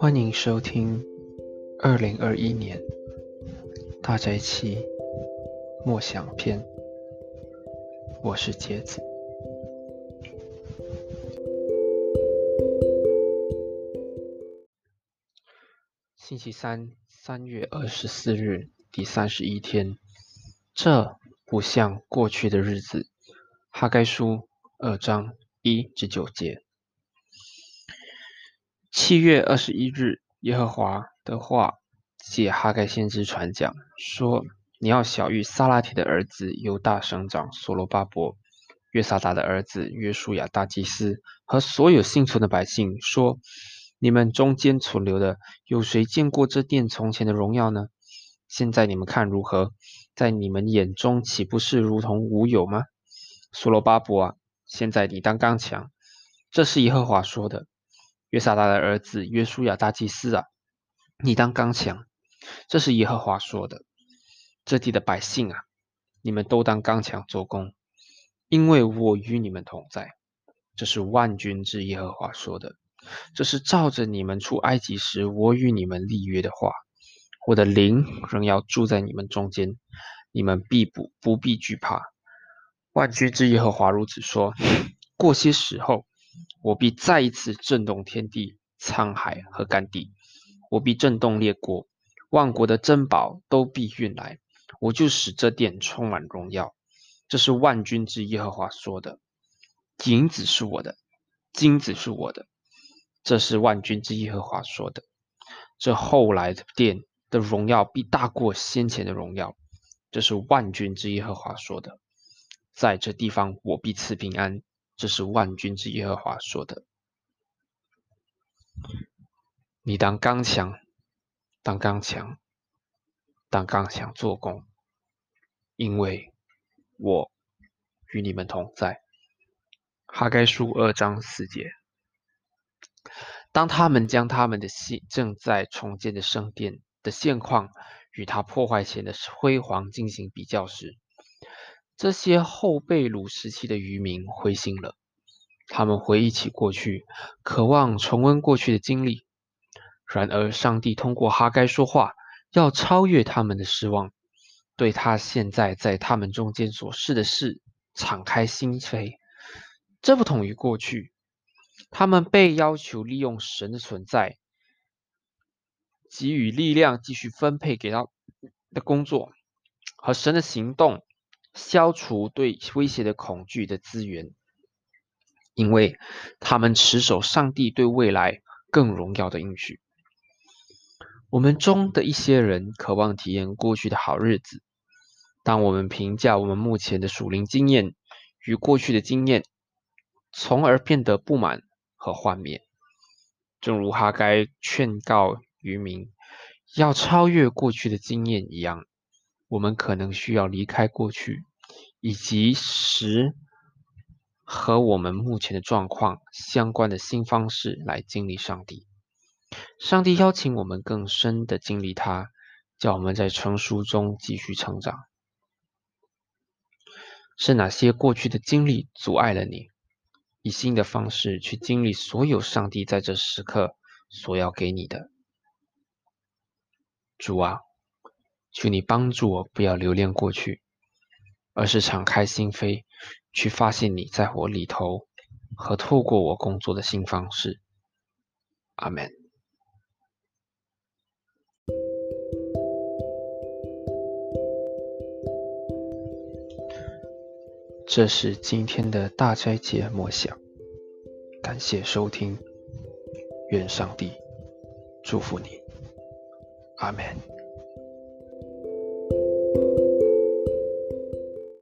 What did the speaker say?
欢迎收听二零二一年大宅期默想篇。我是杰子。星期三，三月二十四日，第三十一天。这不像过去的日子。哈该书二章一至九节。七月二十一日，耶和华的话借哈该先知传讲说：“你要小谕撒拉铁的儿子犹大省长所罗巴伯、约撒达的儿子约书亚大祭司和所有幸存的百姓说：你们中间存留的，有谁见过这殿从前的荣耀呢？现在你们看如何？在你们眼中岂不是如同无有吗？所罗巴伯啊，现在你当刚强，这是耶和华说的。”约撒达的儿子约书亚大祭司啊，你当刚强，这是耶和华说的。这地的百姓啊，你们都当刚强做工，因为我与你们同在。这是万军之耶和华说的。这是照着你们出埃及时我与你们立约的话。我的灵仍要住在你们中间，你们必不不必惧怕。万军之耶和华如此说。过些时候。我必再一次震动天地、沧海和干地，我必震动列国，万国的珍宝都必运来，我就使这殿充满荣耀。这是万军之耶和华说的。银子是我的，金子是我的，这是万军之耶和华说的。这后来的殿的荣耀必大过先前的荣耀。这是万军之耶和华说的。在这地方，我必赐平安。这是万军之耶和华说的。你当刚强，当刚强，当刚强做工，因为我与你们同在。哈该书二章四节。当他们将他们的现正在重建的圣殿的现况与他破坏前的辉煌进行比较时，这些后贝鲁时期的渔民灰心了，他们回忆起过去，渴望重温过去的经历。然而，上帝通过哈该说话，要超越他们的失望，对他现在在他们中间所示的事敞开心扉。这不同于过去，他们被要求利用神的存在，给予力量，继续分配给他的工作和神的行动。消除对威胁的恐惧的资源，因为他们持守上帝对未来更荣耀的应许。我们中的一些人渴望体验过去的好日子，当我们评价我们目前的属灵经验与过去的经验，从而变得不满和幻灭。正如哈该劝告渔民要超越过去的经验一样。我们可能需要离开过去，以及使和我们目前的状况相关的新方式来经历上帝。上帝邀请我们更深的经历他，叫我们在成熟中继续成长。是哪些过去的经历阻碍了你，以新的方式去经历所有上帝在这时刻所要给你的？主啊。求你帮助我，不要留恋过去，而是敞开心扉，去发现你在我里头和透过我工作的新方式。阿门。这是今天的大斋节默想，感谢收听，愿上帝祝福你。阿门。